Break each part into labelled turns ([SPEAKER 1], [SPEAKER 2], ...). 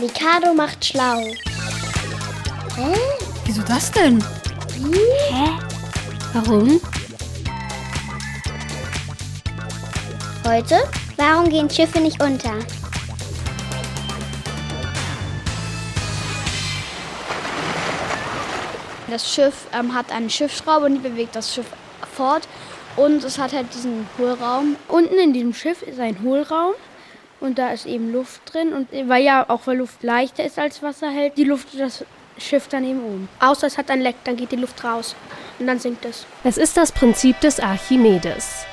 [SPEAKER 1] Mikado macht schlau.
[SPEAKER 2] Hä? Wieso das denn?
[SPEAKER 1] Hä?
[SPEAKER 2] Warum?
[SPEAKER 1] Heute? Warum gehen Schiffe nicht unter?
[SPEAKER 3] Das Schiff ähm, hat eine Schiffsschraube und die bewegt das Schiff fort. Und es hat halt diesen Hohlraum. Unten in diesem Schiff ist ein Hohlraum und da ist eben Luft drin. Und weil ja auch weil Luft leichter ist als Wasser, hält die Luft das Schiff dann eben oben.
[SPEAKER 4] Außer es hat ein Leck, dann geht die Luft raus und dann sinkt es.
[SPEAKER 5] Es ist das Prinzip des Archimedes.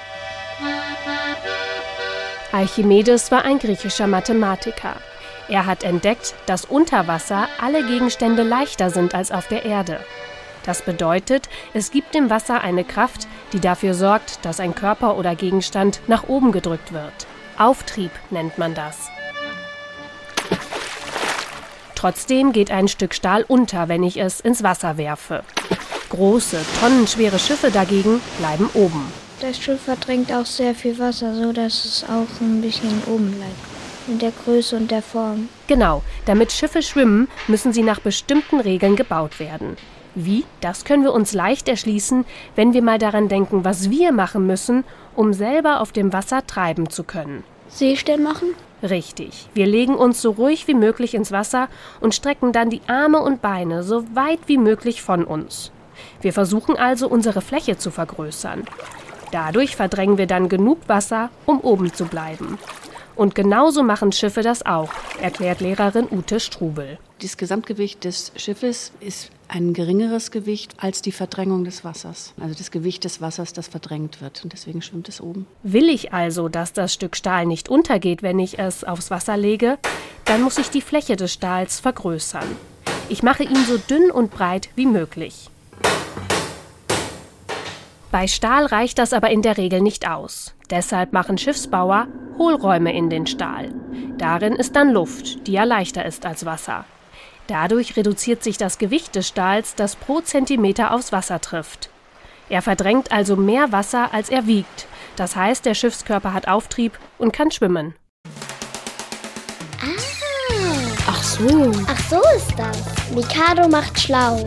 [SPEAKER 5] Archimedes war ein griechischer Mathematiker. Er hat entdeckt, dass unter Wasser alle Gegenstände leichter sind als auf der Erde. Das bedeutet, es gibt dem Wasser eine Kraft, die dafür sorgt, dass ein Körper oder Gegenstand nach oben gedrückt wird. Auftrieb nennt man das. Trotzdem geht ein Stück Stahl unter, wenn ich es ins Wasser werfe. Große, tonnenschwere Schiffe dagegen bleiben oben.
[SPEAKER 3] Das Schiff verdrängt auch sehr viel Wasser, so dass es auch ein bisschen oben bleibt. In der Größe und der Form.
[SPEAKER 5] Genau, damit Schiffe schwimmen, müssen sie nach bestimmten Regeln gebaut werden. Wie? Das können wir uns leicht erschließen, wenn wir mal daran denken, was wir machen müssen, um selber auf dem Wasser treiben zu können.
[SPEAKER 3] Seestern machen?
[SPEAKER 5] Richtig. Wir legen uns so ruhig wie möglich ins Wasser und strecken dann die Arme und Beine so weit wie möglich von uns. Wir versuchen also, unsere Fläche zu vergrößern. Dadurch verdrängen wir dann genug Wasser, um oben zu bleiben. Und genauso machen Schiffe das auch, erklärt Lehrerin Ute Strubel.
[SPEAKER 6] Das Gesamtgewicht des Schiffes ist ein geringeres Gewicht als die Verdrängung des Wassers. Also das Gewicht des Wassers, das verdrängt wird. Und deswegen schwimmt es oben.
[SPEAKER 5] Will ich also, dass das Stück Stahl nicht untergeht, wenn ich es aufs Wasser lege, dann muss ich die Fläche des Stahls vergrößern. Ich mache ihn so dünn und breit wie möglich. Bei Stahl reicht das aber in der Regel nicht aus. Deshalb machen Schiffsbauer Hohlräume in den Stahl. Darin ist dann Luft, die ja leichter ist als Wasser. Dadurch reduziert sich das Gewicht des Stahls, das pro Zentimeter aufs Wasser trifft. Er verdrängt also mehr Wasser, als er wiegt. Das heißt, der Schiffskörper hat Auftrieb und kann schwimmen.
[SPEAKER 1] Ah.
[SPEAKER 2] Ach so.
[SPEAKER 1] Ach so ist das. Mikado macht schlau.